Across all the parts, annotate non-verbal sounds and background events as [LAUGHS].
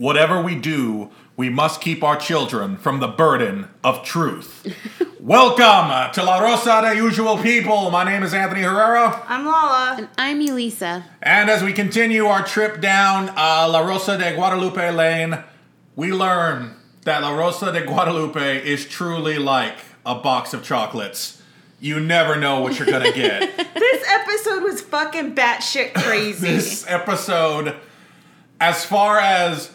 Whatever we do, we must keep our children from the burden of truth. [LAUGHS] Welcome to La Rosa de Usual People. My name is Anthony Herrera. I'm Lala. And I'm Elisa. And as we continue our trip down uh, La Rosa de Guadalupe Lane, we learn that La Rosa de Guadalupe is truly like a box of chocolates. You never know what you're gonna get. [LAUGHS] This episode was fucking batshit crazy. this episode, as far as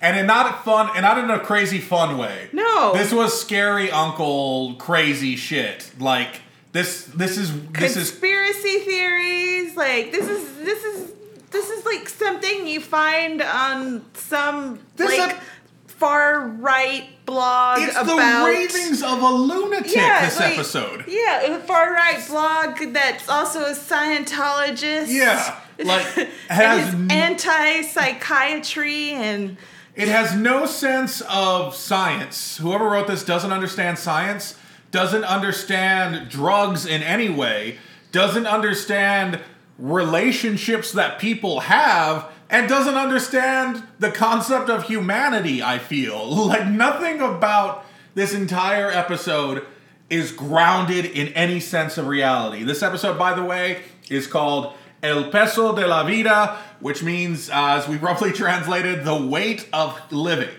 and in not fun and not in a crazy fun way. No. This was scary uncle crazy shit. Like this this is this is Conspiracy theories, like this is this is this is like something you find on some This like ep- far right blog it's about the ravings of a lunatic yeah, this like- episode. Yeah, a far right blog that's also a Scientologist. Yeah, like, [LAUGHS] has n- anti psychiatry and It has no sense of science. Whoever wrote this doesn't understand science, doesn't understand drugs in any way, doesn't understand relationships that people have, and doesn't understand the concept of humanity, I feel. [LAUGHS] Like, nothing about this entire episode is grounded in any sense of reality. This episode, by the way, is called El Peso de la Vida, which means, uh, as we roughly [LAUGHS] translated, the weight of living.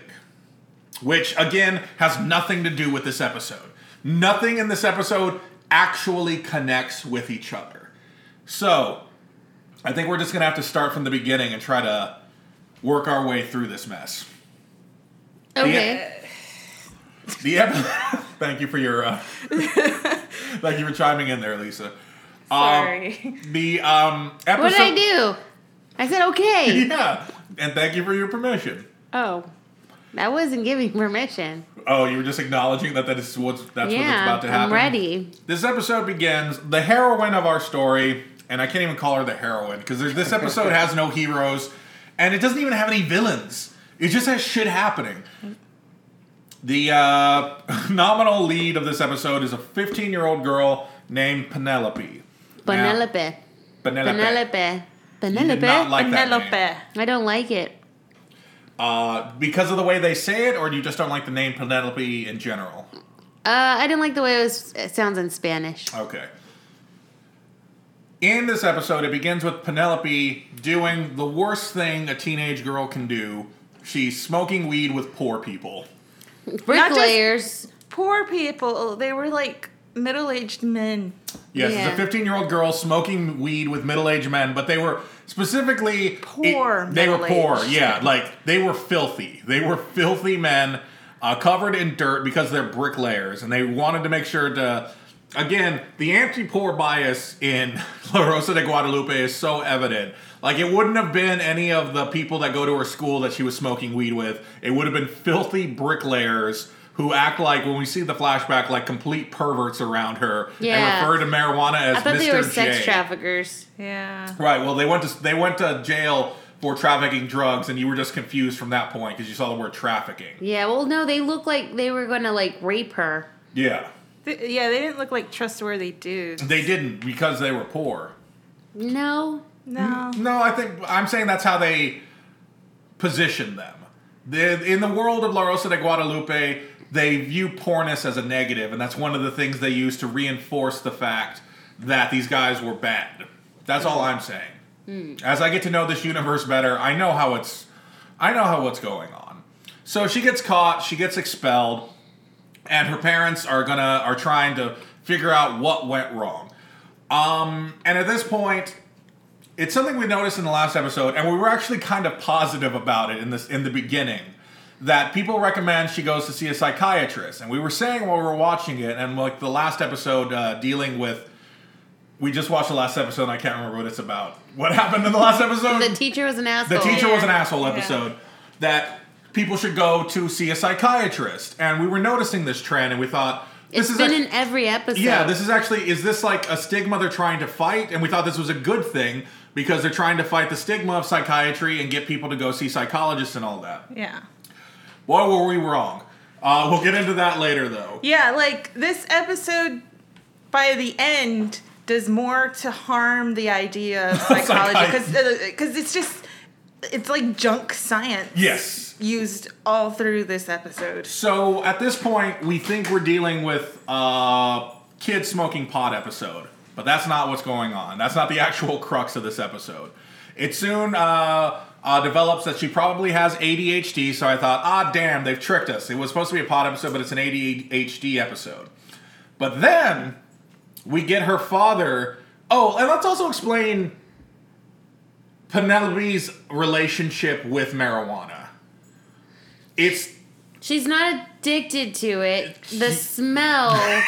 Which, again, has nothing to do with this episode. Nothing in this episode actually connects with each other. So, I think we're just going to have to start from the beginning and try to work our way through this mess. Okay. The ep- [LAUGHS] thank you for your uh, [LAUGHS] thank you for chiming in there, Lisa. Um, the um, episode. What did I do? I said okay. [LAUGHS] Yeah, and thank you for your permission. oh, I wasn't giving permission. Oh, you were just acknowledging that that is what's that's what's about to happen. I'm ready. This episode begins. The heroine of our story, and I can't even call her the heroine because this episode has no heroes, and it doesn't even have any villains. It just has shit happening. The uh, [LAUGHS] nominal lead of this episode is a 15 year old girl named Penelope. Now- Penelope. Penelope. Penelope. You did Penelope. not like. Penelope. I don't like it. Uh, because of the way they say it, or you just don't like the name Penelope in general? Uh, I didn't like the way it, was, it sounds in Spanish. Okay. In this episode, it begins with Penelope doing the worst thing a teenage girl can do. She's smoking weed with poor people. Bricklayers. Poor people. They were like middle-aged men. Yes, Yeah. it's a 15 year old girl smoking weed with middle aged men, but they were specifically Poor they were poor, yeah. Like they were filthy. They were filthy men uh, covered in dirt because they're bricklayers, and they wanted to make sure to. Again, the anti-poor bias in [LAUGHS] La Rosa de Guadalupe is so evident. Like it wouldn't have been any of the people that go to her school that she was smoking weed with. It would have been filthy bricklayers who act like when we see the flashback like complete perverts around her Yeah. and refer to marijuana as I thought Mr. they were J. sex traffickers. Yeah. Right. Well, they went to they went to jail for trafficking drugs, and you were just confused from that point because you saw the word trafficking. Yeah, well, no, they look like they were going to, like, rape her. Yeah, Th- yeah, they didn't look like trustworthy dudes. they didn't because they were poor. No. No. No, I think I'm saying that's how they position them. The, in the world of La Rosa de Guadalupe, they view poorness as a negative, and that's one of the things they use to reinforce the fact that these guys were bad. That's all I'm saying. As I get to know this universe better, I know how it's I know how what's going on. So she gets caught, she gets expelled, and her parents are gonna are trying to figure out what went wrong. Um, and at this point, it's something we noticed in the last episode, and we were actually kind of positive about it in this in the beginning. That people recommend she goes to see a psychiatrist, and we were saying while we were watching it, and like the last episode uh, dealing with. We just watched the last episode, and I can't remember what it's about. What [LAUGHS] happened in the last episode? The teacher was an asshole. The teacher was an Yeah. asshole Yeah. episode that people should go to see a psychiatrist, and we were noticing this trend, and we thought this It's is been act- in every episode. yeah, this is actually is this like a stigma they're trying to fight, and we thought this was a good thing because they're trying to fight the stigma of psychiatry and get people to go see psychologists and all that. Yeah. Boy, were we wrong. Uh, we'll get into that later, though. Yeah, like this episode by the end does more to harm the idea of [LAUGHS] psychology because because it's just it's like junk science. Yes. used all through this episode. So at this point, we think we're dealing with a kid smoking pot episode, but that's not what's going on. That's not the [LAUGHS] actual crux of this episode. It soon uh, uh, develops that she probably has ADHD. So I thought, ah, damn, they've tricked us. It was supposed to be a pot episode, but it's an ADHD episode. But then we get her father. Oh, and let's also explain Penelope's relationship with marijuana. It's She's not addicted to it. The smell.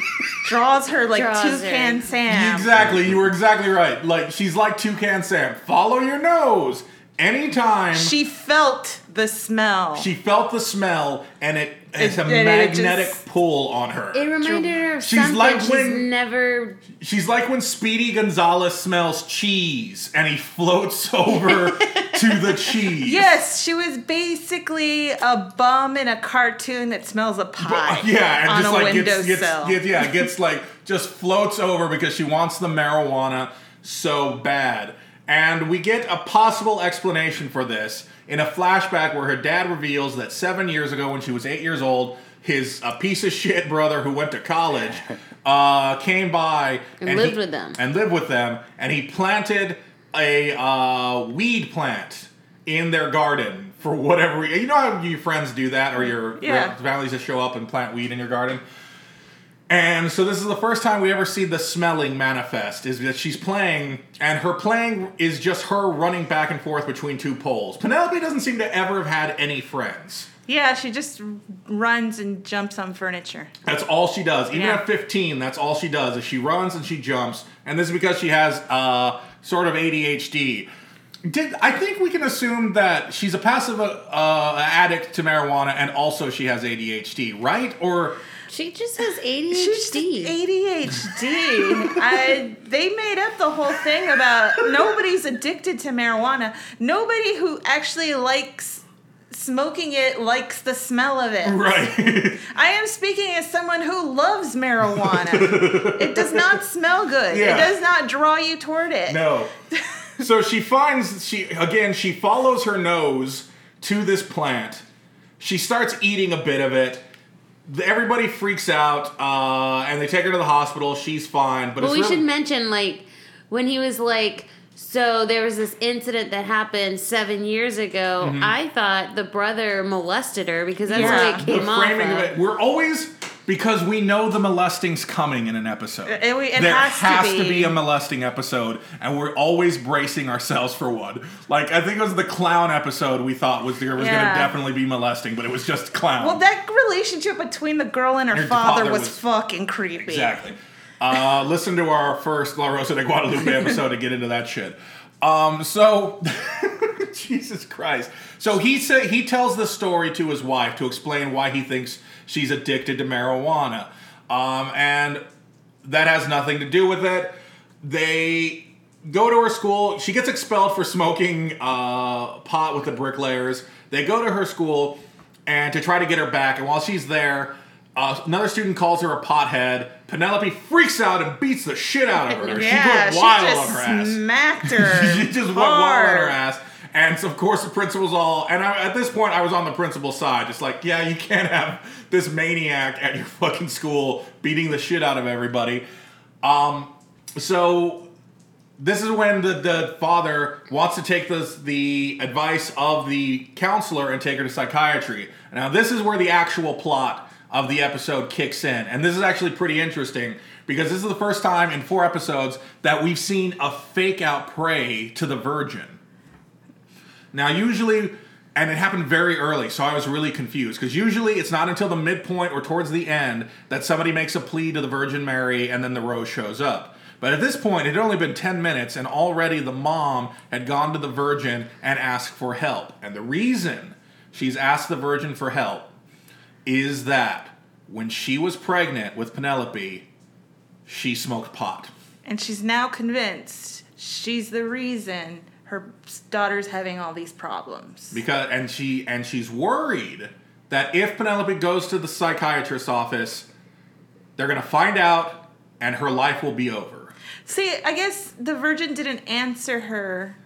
[LAUGHS] Draws her like Draws her. Toucan Sam. exactly. You were exactly right. Like she's like Toucan Sam. Follow your nose. Anytime She felt the smell. she felt the smell, and it it's a It- and it magnetic just- pull on her. It reminded her of She's something like she's when- never. She's like when Speedy Gonzalez smells cheese, and he floats [LAUGHS] over to the cheese. yes, she was basically a bum in a cartoon that smells a pie. [LAUGHS] Yeah, and on just a like gets, windowsill. gets, gets yeah gets like just floats over because she wants the marijuana so bad. And we get a possible explanation for this in a flashback where her dad reveals that seven years ago, when she was eight years old, his a piece of shit brother who went to college [LAUGHS] uh, came by And lived he- with them. and lived with them, and he planted a uh, weed plant in their garden for whatever. re- You know how your friends do that, or your Yeah. families just show up and plant weed in your garden. And so this is the first time we ever see the smelling manifest. Is that she's playing, and her playing is just her running back and forth between two poles. Penelope doesn't seem to ever have had any friends. Yeah, she just runs and jumps on furniture. That's all she does. Even Yeah. at 15, that's all she does is she runs and she jumps. And this is because she has uh, sort of ADHD. Did I think we can assume that she's a passive uh, addict to marijuana and also she has ADHD, right? Or She just has [LAUGHS] She's just ADHD. ADHD. I, they made up the whole thing about nobody's addicted to marijuana. Nobody who actually likes smoking it likes the smell of it. right? [LAUGHS] I am speaking as someone who loves marijuana. it does not smell good. Yeah. It does not draw you toward it. no. So she finds she again she follows her nose to this plant. She starts eating a bit of it. The- Everybody freaks out, uh, and they take her to the hospital. She's fine, but But it's we really- should mention, like, when he was like, so there was this incident that happened seven years ago. Mm-hmm. I thought the brother molested her because that's Yeah. what it the came off framing of of. it. We're always because we know the molesting's coming in an episode. It- it there has to to be. be a molesting episode, and we're always bracing ourselves for one. Like I think it was the clown episode we thought was there was going to definitely be molesting, but it was just clown. Well, that relationship between the girl and her Her father, father was, was- fucking creepy. Exactly. Uh, [LAUGHS] listen to our first La Rosa de Guadalupe episode to get into that shit. Um, so, [LAUGHS] Jesus Christ. So he said he tells the story to his wife to explain why he thinks she's addicted to marijuana, um, and that has nothing to do with it. They go to her school. She gets expelled for smoking uh, pot with the bricklayers. They go to her school and to try to get her back. And while she's there, uh, another student calls her a pothead. Penelope freaks out and beats the shit out of her. Yeah, she goes wild just on her ass. smacked [LAUGHS] her. she just went wild on her ass. And so, of course, the principal's all. And I, at this point, I was on the principal's side. Just like, yeah, you can't have this maniac at your fucking school beating the shit out of everybody. Um, so this is when the, the father wants to take this, the advice of the counselor and take her to psychiatry. Now, this is where the actual plot of the episode kicks in. And this is actually pretty interesting because this is the first time in four episodes that we've seen a fake out pray to the Virgin. Now, usually, and it happened very early, so I was really confused because usually it's not until the midpoint or towards the end that somebody makes a plea to the Virgin Mary and then the rose shows up. But at this point, it had only been 10 minutes, and already the mom had gone to the Virgin and asked for help. And the reason she's asked the Virgin for help is that when she was pregnant with Penelope, she smoked pot. And she's now convinced she's the reason her daughter's having all these problems. because and she and she's worried that if Penelope goes to the psychiatrist's office, they're gonna find out, and her life will be over. See, I guess the Virgin didn't answer her,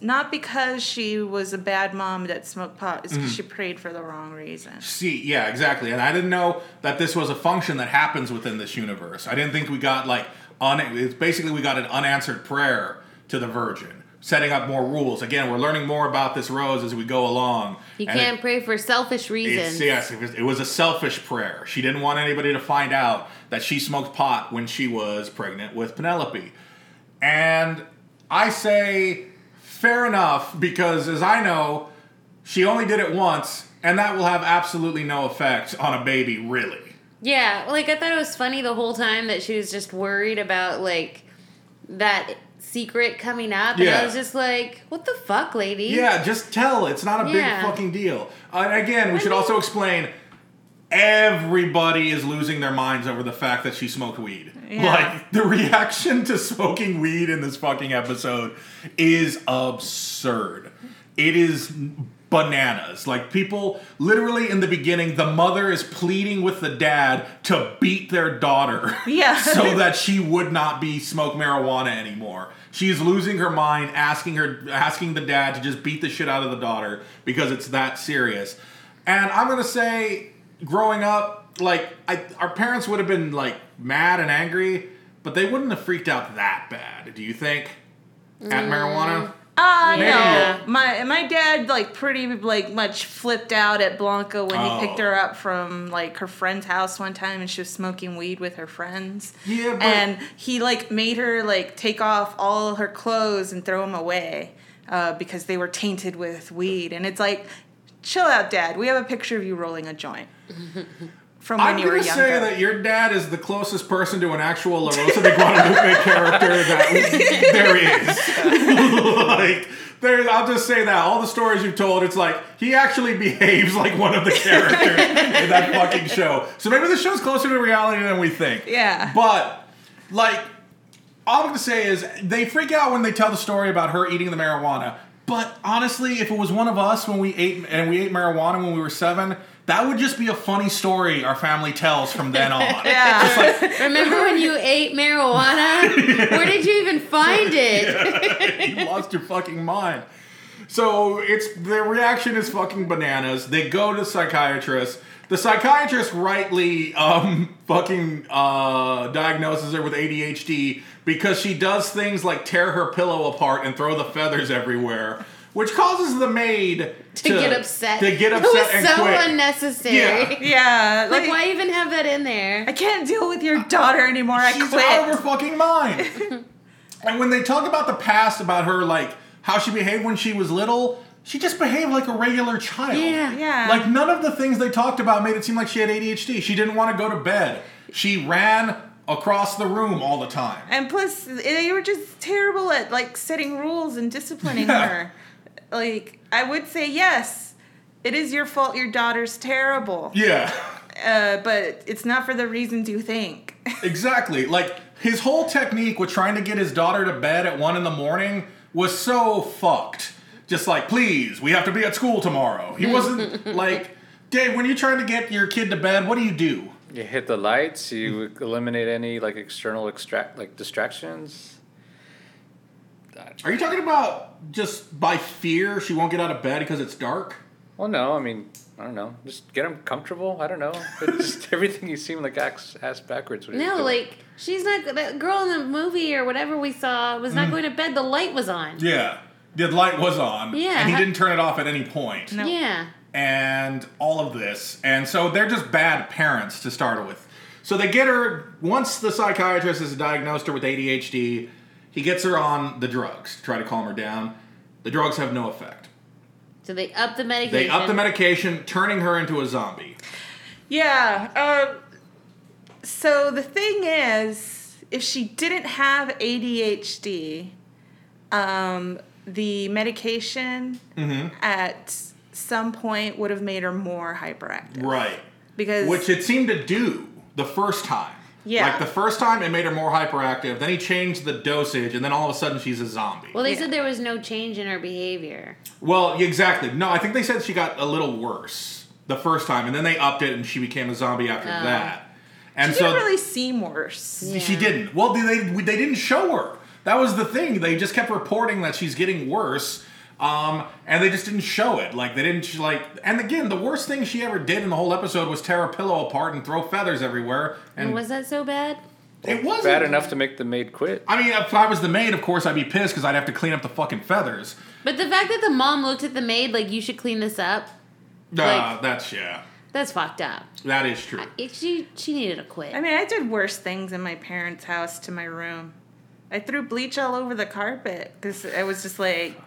not because she was a bad mom that smoked pot. It's Mm-hmm. because she prayed for the wrong reason. See, yeah, exactly. And I didn't know that this was a function that happens within this universe. I didn't think we got like un. It's basically we got an unanswered prayer to the Virgin, setting up more rules. Again, we're learning more about this rose as we go along. You And can't it- pray for selfish reasons. yes, it was, it was a selfish prayer. She didn't want anybody to find out that she smoked pot when she was pregnant with Penelope. And I say, fair enough, because as I know, she only did it once, and that will have absolutely no effect on a baby, really. Yeah, like I thought it was funny the whole time that she was just worried about like that secret coming up, and Yeah. I was just like, "What the fuck, lady?" Yeah, just tell. It's not a Yeah. big fucking deal. Uh, and again, we should also explain everybody is losing their minds over the fact that she smoked weed. Yeah. Like, the reaction to smoking weed in this fucking episode is absurd. It is bananas. Like, people, literally in the beginning, the mother is pleading with the dad to beat their daughter. [LAUGHS] Yeah. so that she would not be smoke marijuana anymore. She's losing her mind, asking her, asking the dad to just beat the shit out of the daughter because it's that serious. And I'm gonna say, growing up, like I, our parents would have been like mad and angry, but they wouldn't have freaked out that bad. Do you think? At marijuana? Mm. Uh Maybe. no. My my dad like pretty like much flipped out at Blanca when Oh. he picked her up from like her friend's house one time and she was smoking weed with her friends. Yeah, but- and he like made her like take off all her clothes and throw them away uh, because they were tainted with weed. And it's like, chill out, Dad. We have a picture of you rolling a joint [LAUGHS] from when I'm you were gonna say that your dad is the closest person to an actual La Rosa de Guadalupe [LAUGHS] character that [LAUGHS] there is. [LAUGHS] like, there, I'll just say that all the stories you've told, it's like he actually behaves like one of the characters in that fucking show. So maybe the show's closer to reality than we think. Yeah. But like, all I'm gonna say is they freak out when they tell the story about her eating the marijuana. But honestly, if it was one of us when we ate and we ate marijuana when we were seven, that would just be a funny story our family tells from then on. [LAUGHS] yeah. Remember when you ate marijuana? [LAUGHS] Where did you even find it? [LAUGHS] you lost your fucking mind. So it's their reaction is fucking bananas. They go to the psychiatrist. The psychiatrist rightly um fucking uh diagnoses her with ADHD because she does things like tear her pillow apart and throw the feathers everywhere, which causes the maid To get upset. To get upset. It was and so quit. unnecessary. Yeah. [LAUGHS] Yeah. Like, why even have that in there? I can't deal with your daughter anymore. I She's quit. out of her fucking mind. [LAUGHS] and when they talk about the past, about her, like how she behaved when she was little, she just behaved like a regular child. Yeah. Yeah. Like none of the things they talked about made it seem like she had ADHD. She didn't want to go to bed. She ran across the room all the time. And plus, they were just terrible at like setting rules and disciplining Yeah. her. Like, I would say yes, it is your fault. Your daughter's terrible, Yeah. uh, but it's not for the reasons you think. [LAUGHS] Exactly. Like his whole technique with trying to get his daughter to bed at one in the morning was so fucked. Just like, please, we have to be at school tomorrow. He wasn't [LAUGHS] like, Dave, when you're trying to get your kid to bed, what do you do? You hit the lights. You eliminate any like external extract like distractions. Are you talking about just by fear she won't get out of bed because it's dark? Well, no, I mean I don't know. Just get him comfortable. I don't know. [LAUGHS] But just everything you seem like acts ass backwards. No, like she's not that girl in the movie or whatever we saw was Mm. not going to bed. The light was on. Yeah. The light was on. Yeah. And he didn't turn it off at any point. No. Yeah. and all of this. And so they're just bad parents to start with. So they get her, once the psychiatrist has diagnosed her with ADHD, he gets her on the drugs to try to calm her down. The drugs have no effect. So they up the medication. They up the medication, turning her into a zombie. Yeah. Uh, so the thing is, if she didn't have ADHD, um, the medication Mm-hmm. at some point would have made her more hyperactive. Right. Because Which it seemed to do the first time. Yeah. Like the first time it made her more hyperactive, then he changed the dosage, and then all of a sudden she's a zombie. Well, they Yeah. said there was no change in her behavior. Well, exactly. No, I think they said she got a little worse. the first time, and then they upped it, and she became a zombie after Oh. that. And She so didn't really seem worse. she didn't. Well, they, they they didn't show her. That was the thing. They just kept reporting that she's getting worse. Um, and they just didn't show it. Like they didn't like. And again, the worst thing she ever did in the whole episode was tear a pillow apart and throw feathers everywhere. And Was that so bad? it wasn't Bad enough to make the maid quit. I mean, if I was the maid, of course I'd be pissed because I'd have to clean up the fucking feathers. But the fact that the mom looked at the maid like you should clean this up, Uh, Like- that's yeah, that's fucked up. that is true. It, she she needed to quit. I mean, I did worse things in my parents' house to my room. I threw bleach all over the carpet because I was just like,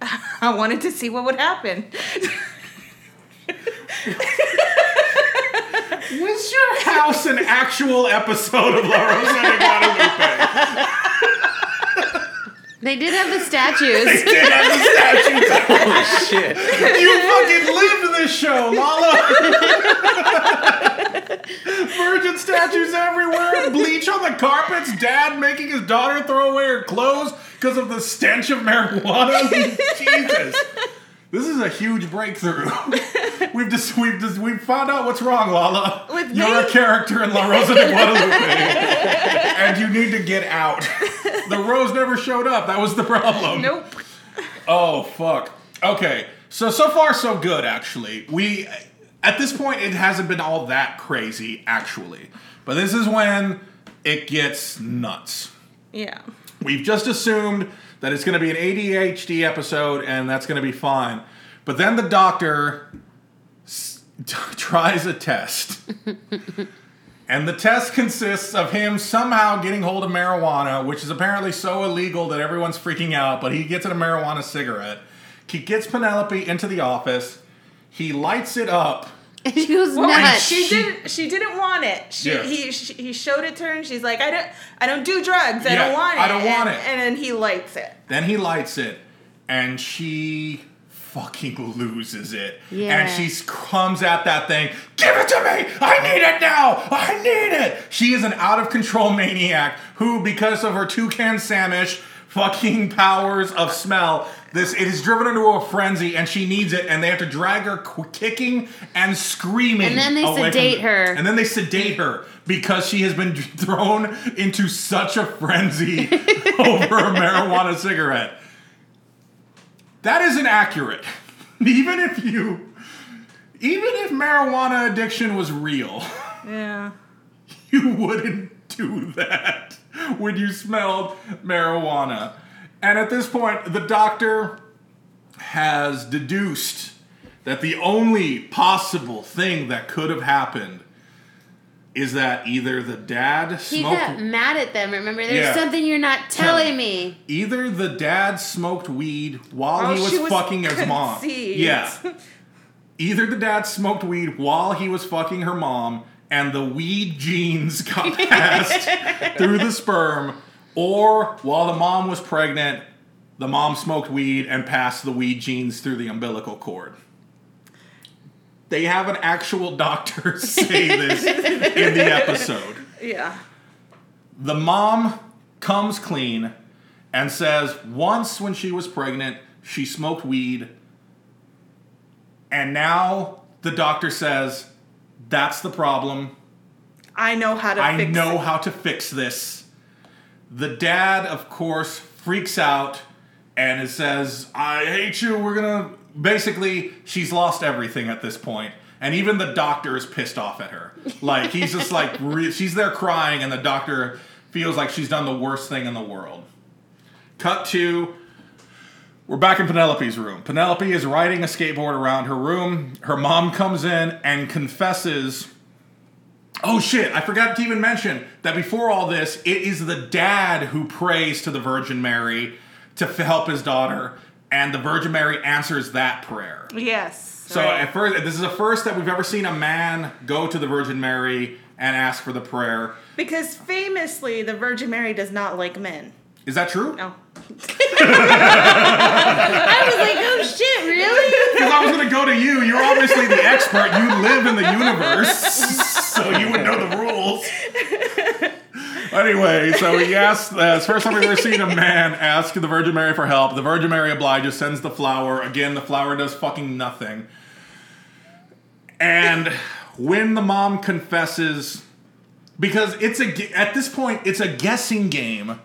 [LAUGHS] I wanted to see what would happen. Was your house an actual episode of La Rosa de Guadalupe? they did have the statues. They Did have the statues? [LAUGHS] Oh shit! You fucking lived this show, Lala. Virgin statues everywhere, bleach on the carpets, dad making his daughter throw away her clothes because of the stench of marijuana. [LAUGHS] Jesus. This is a huge breakthrough. [LAUGHS] We've just we've just we've found out what's wrong, Lala. With You're me? a character in La Rosa de Guadalupe, [LAUGHS] and you need to get out. The rose never showed up. That was the problem. nope. Oh fuck. Okay. So so far so good actually. We at this point it hasn't been all that crazy actually. But this is when it gets nuts. Yeah. We've just assumed that it's going to be an ADHD episode and that's going to be fine. But then the doctor s- [LAUGHS] tries a test. [LAUGHS] and the test consists of him somehow getting hold of marijuana, which is apparently so illegal that everyone's freaking out, but he gets a marijuana cigarette. He gets Penelope into the office. He lights it up. [LAUGHS] she goes Well, nuts. she didn't. She didn't want it. She, Yeah. he she, he showed it to her, and she's like, "I don't. I don't do drugs. I Yeah, don't want it. I don't want and, it. And then he lights it. Then he lights it, and she fucking loses it. Yeah. And she comes at that thing, give it to me! I need it now! I need it! She is an out of control maniac who, because of her toucan Samish fucking powers of smell, this it is driven into a frenzy, and she needs it, and they have to drag her qu- kicking and screaming. And then they away from sedate her. And then they sedate her because she has been [LAUGHS] thrown into such a frenzy [LAUGHS] over a marijuana cigarette. That isn't accurate. [LAUGHS] Even if you, even if marijuana addiction was real, Yeah. you wouldn't do that [LAUGHS] when you smelled marijuana. And at this point, the doctor has deduced that the only possible thing that could have happened is that either the dad he smoked got mad at them. Remember, there's Yeah. something you're not telling me. either the dad smoked weed while While he was, was fucking his mom. Yeah. Either the dad smoked weed while he was fucking her mom and the weed genes got [LAUGHS] passed through the sperm, or while the mom was pregnant, the mom smoked weed and passed the weed genes through the umbilical cord. They have an actual doctor [LAUGHS] say this in the episode Yeah. the mom comes clean and says once when she was pregnant she smoked weed and now the doctor says that's the problem. I know how to i fix know it. how to fix this. The dad of course freaks out and it says i hate you we're gonna basically she's lost everything at this point and even the doctor is pissed off at her. Like he's just like [LAUGHS] re- she's there crying and the doctor feels like she's done the worst thing in the world. Cut to we're back in Penelope's room. Penelope is riding a skateboard around her room. Her mom comes in and confesses. Oh shit, I forgot to even mention that before all this, it is the dad who prays to the Virgin Mary to f- help his daughter, and the Virgin Mary answers that prayer. Yes. So right. at first, this is the first that we've ever seen a man go to the Virgin Mary and ask for the prayer. because famously, the Virgin Mary does not like men. Is that true? No. I was like, oh shit, really? Because I was going to go to you. You're obviously the expert. You live in the universe, so you would know the rules. Anyway, so he asks, uh, it's the first time we've ever seen a man ask the Virgin Mary for help. The Virgin Mary obliges, sends the flower. Again, the flower does fucking nothing. and when the mom confesses, because it's a at this point it's a guessing game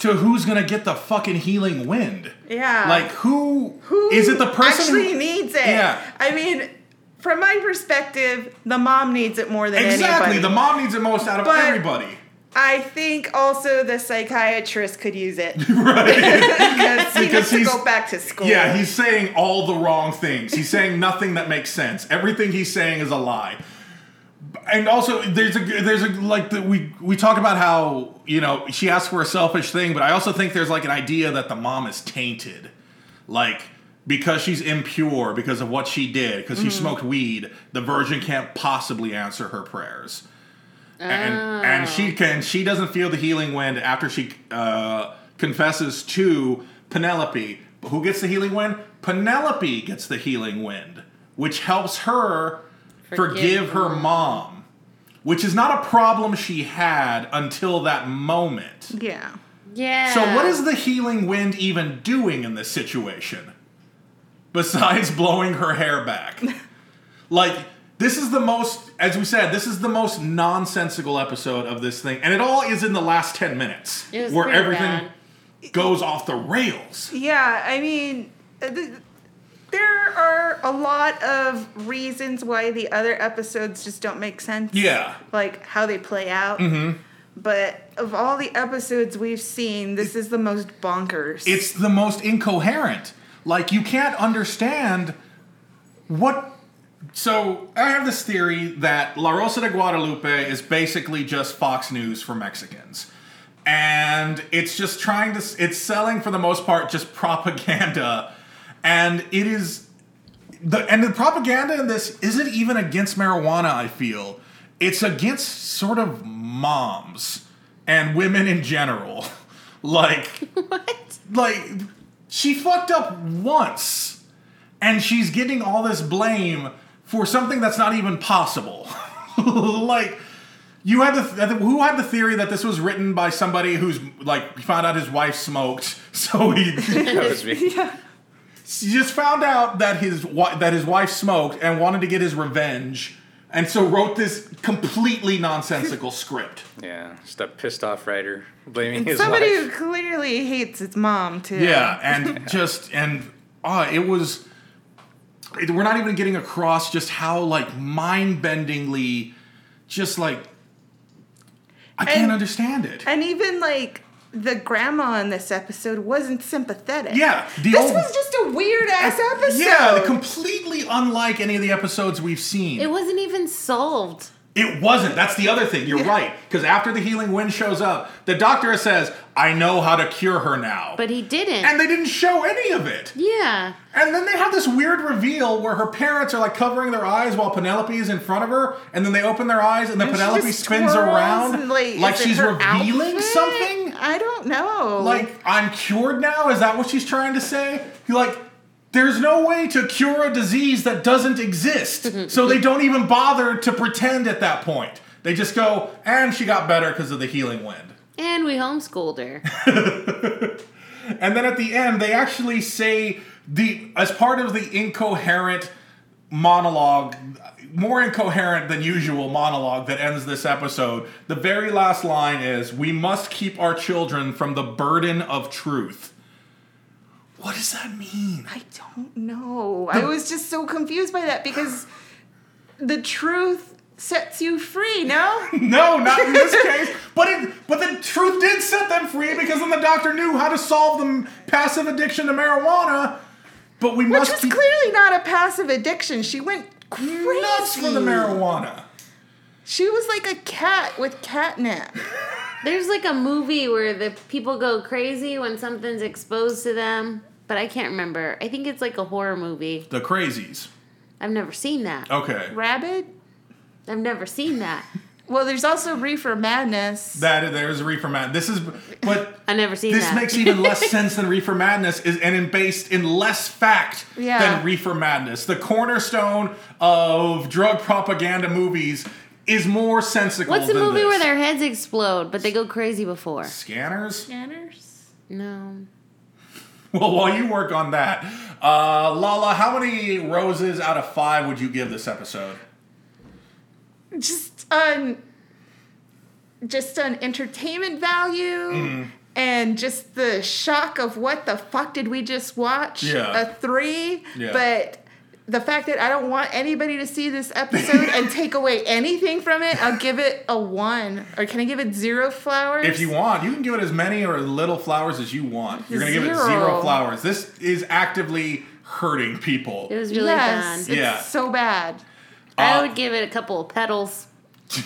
to who's gonna get the fucking healing wind. Yeah. Like who? Who is it? The person actually who needs it? Yeah. I mean, from my perspective, the mom needs it more than everybody. Exactly. anybody. The mom needs it most out of But- everybody. I think also the psychiatrist could use it [LAUGHS] Right. [LAUGHS] because he Because needs to go back to school. Yeah, he's saying all the wrong things. He's saying nothing that makes sense. Everything he's saying is a lie. And also, there's a there's a like the, we we talk about how you know she asks for a selfish thing, but I also think there's like an idea that the mom is tainted, like because she's impure because of what she did because she smoked weed. The Virgin can't possibly answer her prayers and and she can she doesn't feel the healing wind after she uh, confesses to Penelope. Who gets the healing wind? Penelope gets the healing wind, which helps her forgive, Forgive her mom, which is not a problem she had until that moment. Yeah. Yeah. So what is the healing wind even doing in this situation? Besides [LAUGHS] blowing her hair back. [LAUGHS] like this is the most as we said, this is the most nonsensical episode of this thing. And it all is in the last 10 minutes where everything bad. goes off the rails. Yeah, I mean, uh, th- there are a lot of reasons why the other episodes just don't make sense. Yeah. Like how they play out. Mm-hmm. But of all the episodes we've seen, this is the most bonkers. It's the most incoherent. Like you can't understand what. So I have this theory that La Rosa de Guadalupe is basically just Fox News for Mexicans, and it's just trying to. It's selling for the most part just [LAUGHS] propaganda, and it is the and the propaganda in this isn't even against marijuana. I feel it's against sort of moms and women in general, [LAUGHS] like [LAUGHS] what? like she fucked up once and she's getting all this blame for something that's not even possible [LAUGHS] like you had the who had the theory that this was written by somebody who's like found out his wife smoked so he That was me. He just found out that his wi- that his wife smoked and wanted to get his revenge and so wrote this completely nonsensical [LAUGHS] script Yeah, just a pissed off writer blaming his Somebody wife. who clearly hates his mom, too. Yeah, [LAUGHS] and just and uh, it was. It, we're not even getting across just how like mind-bendingly, just like I can't And- understand it. And even like the grandma in this episode wasn't sympathetic. Yeah, This old- was just a weird ass episode. Yeah, completely unlike any of the episodes we've seen. It wasn't even solved. It wasn't. That's the other thing. You're Yeah. right. Because after the healing wind shows up, the doctor says, "I know how to cure her now," But he didn't. and they didn't show any of it. yeah. And then they have this weird reveal where her parents are like covering their eyes while Penelope is in front of her, and then they open their eyes and then And Penelope spins around and, like, she's revealing outfit? something. I don't know. Like I'm cured now. Is that what she's trying to say? You're like. There's no way to cure a disease that doesn't exist. [LAUGHS] so they don't even bother to pretend at that point. They just go, and she got better because of the healing wind. And we homeschooled her. [LAUGHS] And then at the end, they actually say the as part of the incoherent monologue, more incoherent than usual monologue that ends this episode. The very last line is, "We must keep our children from the burden of truth." What does that mean? I don't know. I was just so confused by that because the truth sets you free, no? [LAUGHS] No, not in this case. But it, but the truth did set them free because then the doctor knew how to solve the passive addiction to marijuana. But we Which must was keep clearly not a passive addiction. She went crazy. nuts for the marijuana. She was like a cat with catnip. [LAUGHS] There's like a movie where the people go crazy when something's exposed to them, but I can't remember. I think it's like a horror movie. The crazies. I've never seen that. Okay. Rabbit? I've never seen that. Well, there's also Reefer Madness. That there's Reefer Madness. This is, but I've never seen this that. makes even less sense than Reefer Madness is, and in based in less fact Yeah. than Reefer Madness. The cornerstone of drug propaganda movies is more sensical. What's the than movie this. where their heads explode but they go crazy before? scanners? Scanners? No. [LAUGHS] Well, while you work on that, uh, Lala, how many roses out of five would you give this episode? Just on just on entertainment value Mm-hmm. and just the shock of what the fuck did we just watch? Yeah. A three. Yeah. But the fact that I don't want anybody to see this episode and [LAUGHS] take away anything from it, I'll give it a one. Or can I give it zero flowers? If you want, you can give it as many or as little flowers as you want. You're gonna give it Zero. zero flowers. This is actively hurting people. It was really yes, bad. it's Yeah. so bad. I Uh, would give it a couple of petals. [LAUGHS] so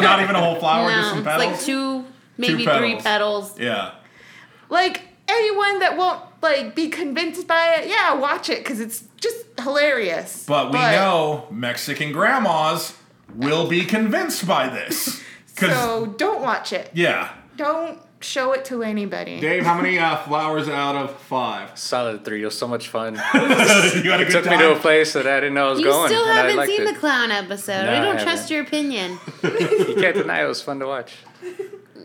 not even a whole flower, just no, some it's petals. like two, maybe petals. three petals. yeah. Like anyone that won't like be convinced by it, yeah, watch it because it's just hilarious. But we know Mexican grandmas will be convinced by this. [LAUGHS] So don't watch it. yeah. Don't show it to anybody. Dave, how many uh, flowers out of five? Solid three. It was so much fun. [LAUGHS] you had a good Took me to a place that I didn't know I was You going. still and haven't seen it. the clown episode. No, I I don't haven't. trust your opinion. [LAUGHS] You can't deny it was fun to watch.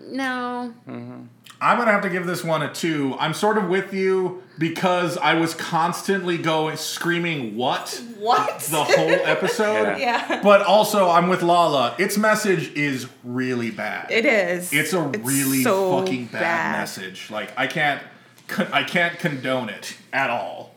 No. I'm gonna have to give this one a two. I'm sort of with you because I was constantly going screaming what What? the whole [LAUGHS] episode. Yeah. yeah. But also I'm with Lala. Its message is really bad. It is. It's a really so fucking bad, message. Like I can't I can't condone it at all.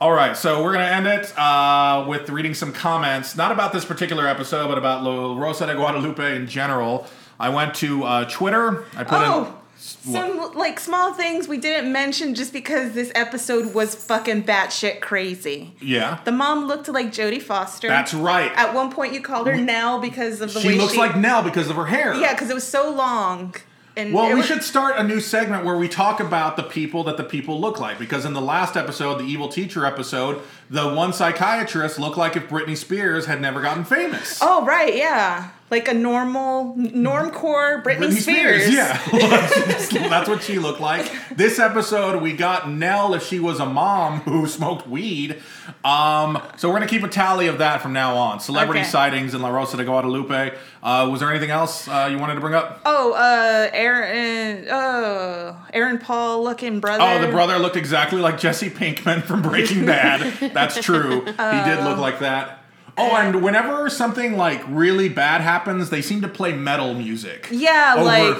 All right, so we're gonna end it uh, with reading some comments, not about this particular episode, but about La Rosa de Guadalupe in general. I went to uh, Twitter. I put Oh, some like small things we didn't mention just because this episode was fucking batshit crazy. Yeah, The mom looked like Jodie Foster. that's right. At one point, you called her Nell because of the she way looks she like Nell because of her hair. Yeah, because it was so long. And Well, we was- should start a new segment where we talk about the people that the people look like. Because in the last episode, the evil teacher episode, the one psychiatrist looked like if Britney Spears had never gotten famous. Oh right, yeah, like a normal normcore Britney, Spears. yeah. [LAUGHS] [LAUGHS] That's what she looked like. This episode, we got Nell if she was a mom who smoked weed. Um, so we're going to keep a tally of that from now on. Celebrity Okay. sightings in La Rosa de Guadalupe. Uh, was there anything else uh, you wanted to bring up? Oh, uh, Aaron, oh, Aaron Paul looking brother. Oh, the brother looked exactly like Jesse Pinkman from Breaking [LAUGHS] Bad. That's true. he did look like that. Oh, and whenever something like really bad happens, they seem to play metal music. Yeah, over- like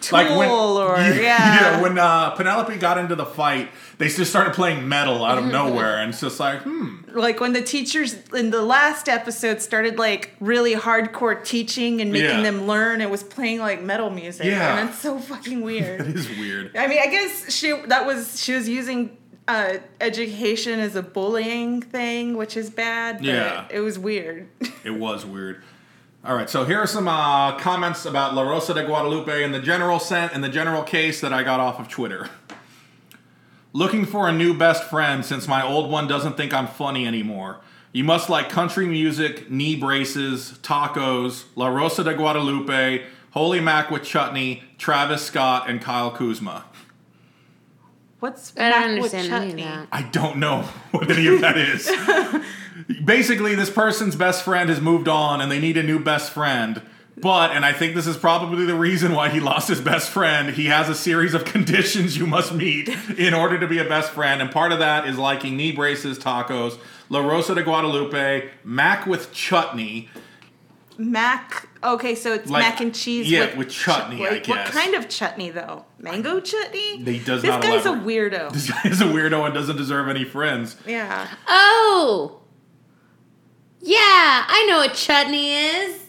Tool like when, [LAUGHS] or yeah. yeah, when uh, Penelope got into the fight, they just started playing metal out of nowhere, and it's just like, hmm, like when the teachers in the last episode started like really hardcore teaching and making Yeah. them learn, it was playing like metal music. Yeah. and it's so fucking weird. [LAUGHS] is weird. I mean, I guess she that was she was using uh, education is a bullying thing, which is bad. But Yeah. it was weird. [LAUGHS] It was weird. All right, so here are some uh, comments about La Rosa de Guadalupe in the general sen- in the general case that I got off of Twitter. Looking for a new best friend since my old one doesn't think I'm funny anymore. You must like country music, knee braces, tacos, La Rosa de Guadalupe, Holy Mac with chutney, Travis Scott, and Kyle Kuzma. What's I don't understand any of chutney? that. I don't know [LAUGHS] what any of that is. [LAUGHS] Basically, this person's best friend has moved on and they need a new best friend. But, and I think this is probably the reason why he lost his best friend, he has a series of [LAUGHS] conditions you must meet in order to be a best friend. And part of that is liking knee braces, tacos, La Rosa de Guadalupe, mac with chutney. Mac. Okay, so it's Like- mac and cheese. yeah, with, with chutney, I Like, What guess. kind of chutney though? Mango chutney? He does this not guy's elaborate. a [LAUGHS] weirdo. [LAUGHS] This guy is a weirdo and doesn't deserve any friends. yeah. Oh! Yeah, I know what chutney is.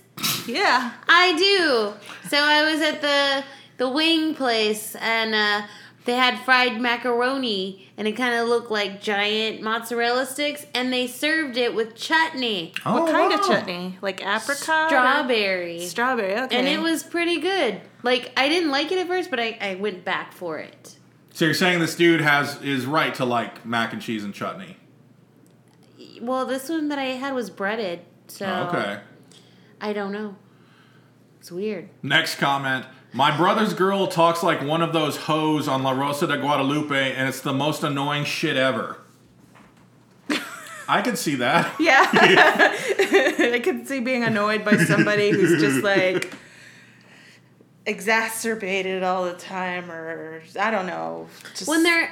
Yeah. I do. So I was at the the wing place and uh, they had fried macaroni and it kind of looked like giant mozzarella sticks and they served it with chutney, oh, What kind of chutney? Like apricot? or- strawberry, Strawberry. Okay. and it was pretty good. Like I didn't like it at first, but I, I went back for it. So you're saying this dude has is right to like mac and cheese and chutney? Well, this one that I had was breaded, so Oh, okay. I don't know. It's weird. Next comment. My brother's girl talks like one of those hoes on La Rosa de Guadalupe, and it's the most annoying shit ever. I could see that. [LAUGHS] Yeah. [LAUGHS] I could see being annoyed by somebody who's just like exacerbated all the time or I don't know. Just, When they're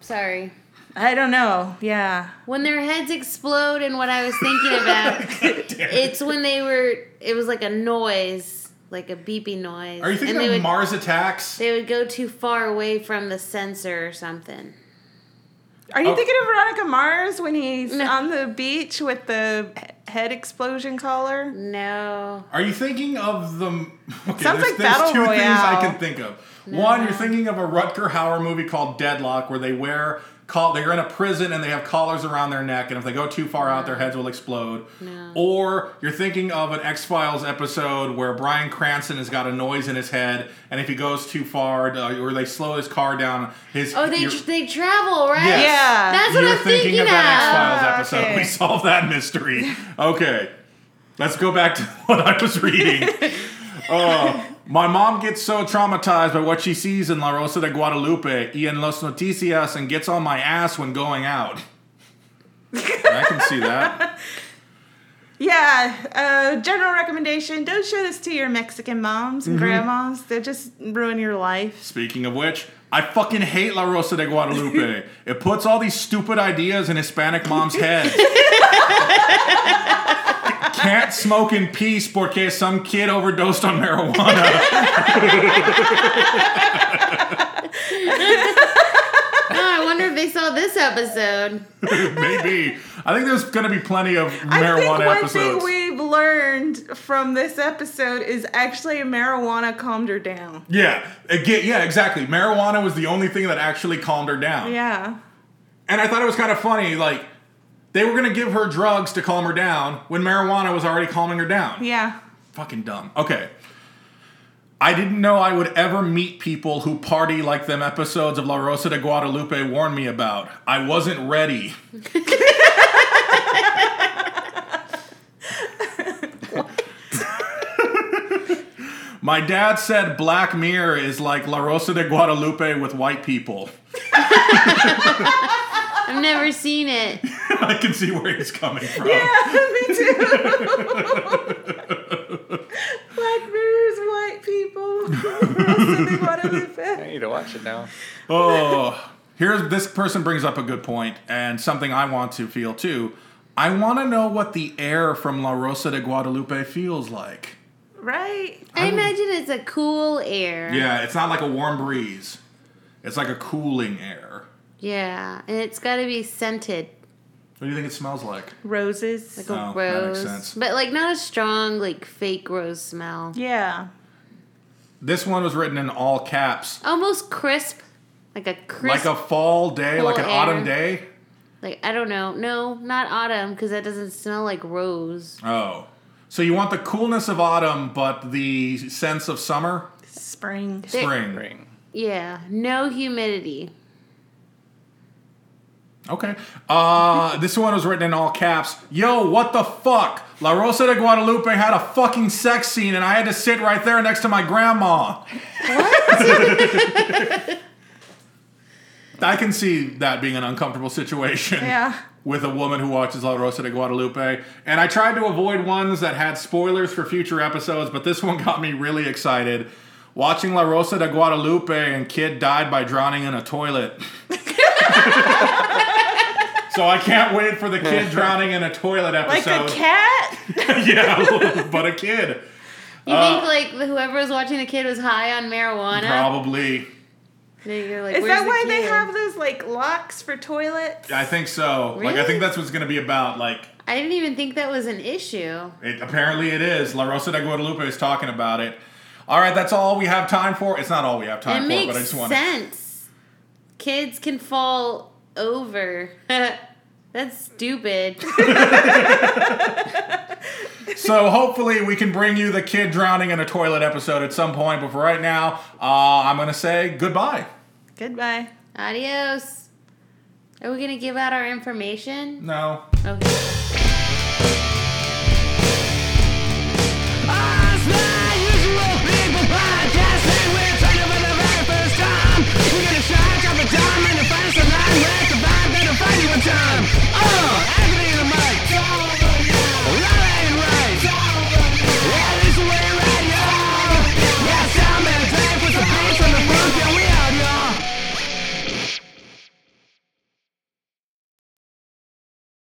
sorry. I don't know. Yeah. When their heads explode, and what I was thinking about, [LAUGHS] it's when they were. It was like a noise, like a beeping noise. Are you thinking and they of would, Mars Attacks? They would go too far away from the sensor or something. Are you Oh. thinking of Veronica Mars when he's No. on the beach with the head explosion collar? No. Are you thinking of the? [LAUGHS] Okay, Sounds there's, like there's Battle two things I can think of. One, you're thinking of a Rutger Hauer movie called Deadlock, where they wear call they're in a prison and they have collars around their neck, and if they go too far out, their heads will explode. No. Or you're thinking of an X Files episode where Bryan Cranston has got a noise in his head, and if he goes too far, uh, or they slow his car down, his Oh, they you're- they travel right. Yes. Yeah. That's what you're I'm thinking thinking of that Ah, X Files episode. okay. We solved that mystery. Okay, let's go back to [LAUGHS] what I was reading. [LAUGHS] Uh, my mom gets so traumatized by what she sees in La Rosa de Guadalupe y en Los Noticias and gets on my ass when going out. I can see that. [LAUGHS] Yeah. Uh, general recommendation: Don't show this to your Mexican moms Mm-hmm. and grandmas. They'll just ruin your life. Speaking of which, I fucking hate La Rosa de Guadalupe. [LAUGHS] it puts all these stupid ideas in Hispanic moms' heads. [LAUGHS] Can't smoke in peace porque some kid overdosed on marijuana. [LAUGHS] Oh, I wonder if they saw this episode. [LAUGHS] Maybe. I think there's going to be plenty of marijuana I think marijuana one episodes. thing we've learned from this episode is actually marijuana calmed her down. yeah, again, yeah, exactly. Marijuana was the only thing that actually calmed her down. Yeah. And I thought it was kind of funny, like they were going to give her drugs to calm her down when marijuana was already calming her down. Yeah. Fucking dumb. Okay. I didn't know I would ever meet people who party like them episodes of La Rosa de Guadalupe warned me about. I wasn't ready. My dad said Black Mirror is like La Rosa de Guadalupe with white people. [LAUGHS] I've never seen it. [LAUGHS] I can see where he's coming from. Yeah, me too. [LAUGHS] Black mirrors, white people. Rosa de Guadalupe. I need to watch it now. Oh, here's this person brings up a good point and something I want to feel too. I want to know what the air from La Rosa de Guadalupe feels like. Right? I imagine it's a cool air. Yeah, it's not like a warm breeze. It's like a cooling air. Yeah, and it's got to be scented, What do you think it smells like? Roses. like a Oh, that makes rose, sense. but like not a strong like fake rose smell. yeah. This one was written in all caps. Almost crisp, like a crisp. Like a fall day, like an cool autumn day. like I don't know, no, not autumn because that doesn't smell like rose. Oh. So you want the coolness of autumn, but the sense of summer? Spring. There- Spring. Yeah, no humidity. Okay. Uh, this one was written in all caps. Yo, what the fuck? La Rosa de Guadalupe had a fucking sex scene and I had to sit right there next to my grandma. What? [LAUGHS] I can see that being an uncomfortable situation Yeah. with a woman who watches La Rosa de Guadalupe. And I tried to avoid ones that had spoilers for future episodes, but this one got me really excited. Watching La Rosa de Guadalupe and kid died by drowning in a toilet. [LAUGHS] [LAUGHS] so I can't wait for the kid drowning in a toilet episode. Like a cat? [LAUGHS] yeah, [LAUGHS] but a kid. You Uh, think like the- whoever was watching the kid was high on marijuana? Probably. Like, Is "Where's that the why they have those like locks for toilets? I think so. Like I think that's what's going to be about. Like I didn't even think that was an issue. It, apparently it is. La Rosa de Guadalupe is talking about it. All right, that's all we have time for. It's not all we have time it for, makes but I just want sense. Kids can fall over. [LAUGHS] That's stupid. [LAUGHS] So hopefully we can bring you the kid drowning in a toilet episode at some point. But for right now, uh, I'm going to say goodbye. Goodbye. Adios. Are we gonna give out our information? No. Okay.